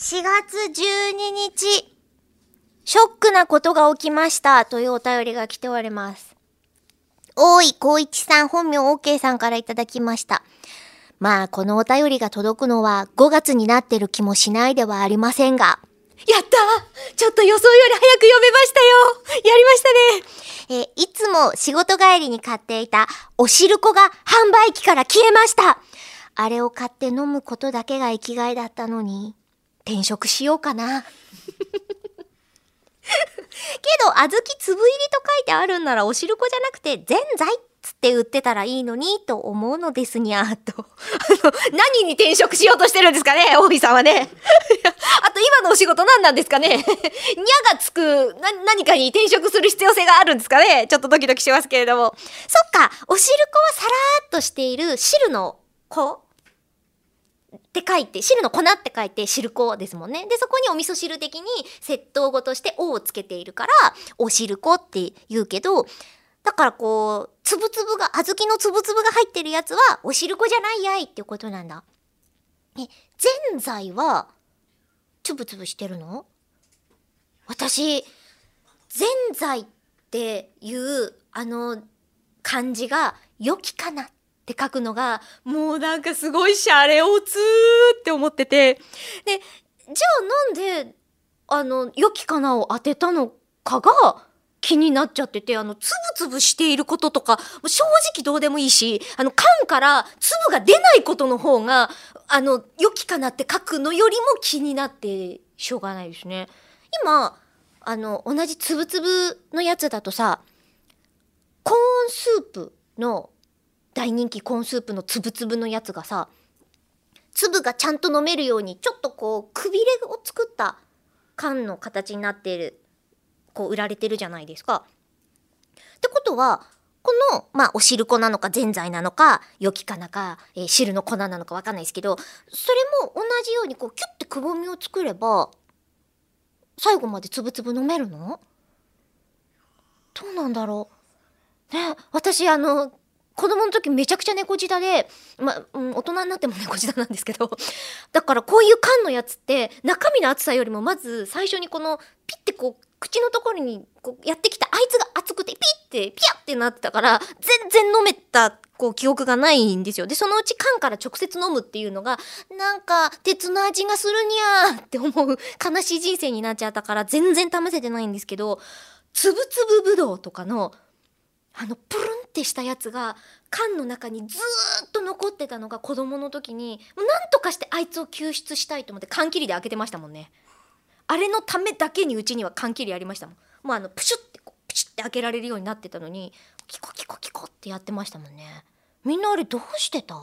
4月12日、ショックなことが起きました。というお便りが来ております。大井光一さん、本名 OK さんからいただきました。まあ、このお便りが届くのは5月になってる気もしないではありませんが、やったちょっと予想より早く読めましたよ。やりましたね。えーいつも仕事帰りに買っていたおしるこが販売機から消えました。あれを買って飲むことだけが生きがいだったのに、転職しようかな。けど、小豆粒入りと書いてあるんならおしるこじゃなくて、ぜんざいっつって売ってたらいいのに、と思うのですにゃーと。何に転職しようとしてるんですかね大井さんはね。あと今のお仕事何なんですかねにゃがつくな何かに転職する必要性があるんですかねちょっとドキドキしますけれども。そっか、おしるこはさらーっとしている汁の子って書いて、汁の粉って書いて汁粉ですもんね。で、そこにお味噌汁的に窃盗語として「お」をつけているから、お汁粉って言うけど、だからこう、つぶつぶが、小豆のつぶつぶが入ってるやつは、お汁粉じゃないやいっていうことなんだ。え、ぜんざいは、つぶつぶしてるの？私、ぜんざいっていう、あの、漢字が、良きかなっって書くのが、もうなんかすごいシャレオツって思ってて。で、じゃあなんで、あの、良きかなを当てたのかが気になっちゃってて、あの、つぶつぶしていることとか、正直どうでもいいし、あの、缶から粒が出ないことの方が、あの、良きかなって書くのよりも気になってしょうがないですね。今、あの、同じつぶつぶのやつだとさ、コーンスープの大人気コーンスープのつぶつぶのやつがさ、粒がちゃんと飲めるようにちょっとこうくびれを作った缶の形になってるこう売られてるじゃないですか。ってことはこのまあお汁粉なのかぜんざいなのかよきかなか、えー汁の粉なのかわかんないですけどそれも同じようにこうキュッてくぼみを作れば最後までつぶつぶ飲めるの？どうなんだろう？ね私あの子供の時めちゃくちゃ猫舌で、ま、うん、大人になっても猫舌なんですけど、だからこういう缶のやつって中身の厚さよりもまず最初にこのピッてこう口のところにこうやってきたあいつが熱くてピッてピャってなってたから全然飲めたこう記憶がないんですよ。で、そのうち缶から直接飲むっていうのがなんか鉄の味がするにゃーって思う悲しい人生になっちゃったから全然試せてないんですけど、つぶつぶぶどうとかのあのプルンってしたやつが缶の中にずーっと残ってたのが子供の時にもう何とかしてあいつを救出したいと思って缶切りで開けてましたもんね。あれのためだけにうちには缶切りありましたもん。もうあのプシュってこうプシュって開けられるようになってたのにキコキコキコってやってましたもんね。みんなあれどうしてた？